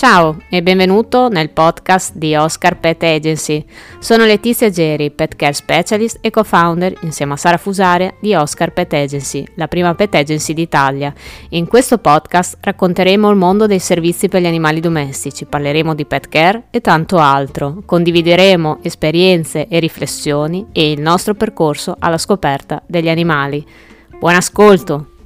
Ciao e benvenuto nel podcast di Oscar Pet Agency. Sono Letizia Geri, Pet Care Specialist e co-founder insieme a Sara Fusaria di Oscar Pet Agency, la prima pet agency d'Italia. In questo podcast racconteremo il mondo dei servizi per gli animali domestici, parleremo di pet care e tanto altro. Condivideremo esperienze e riflessioni e il nostro percorso alla scoperta degli animali. Buon ascolto!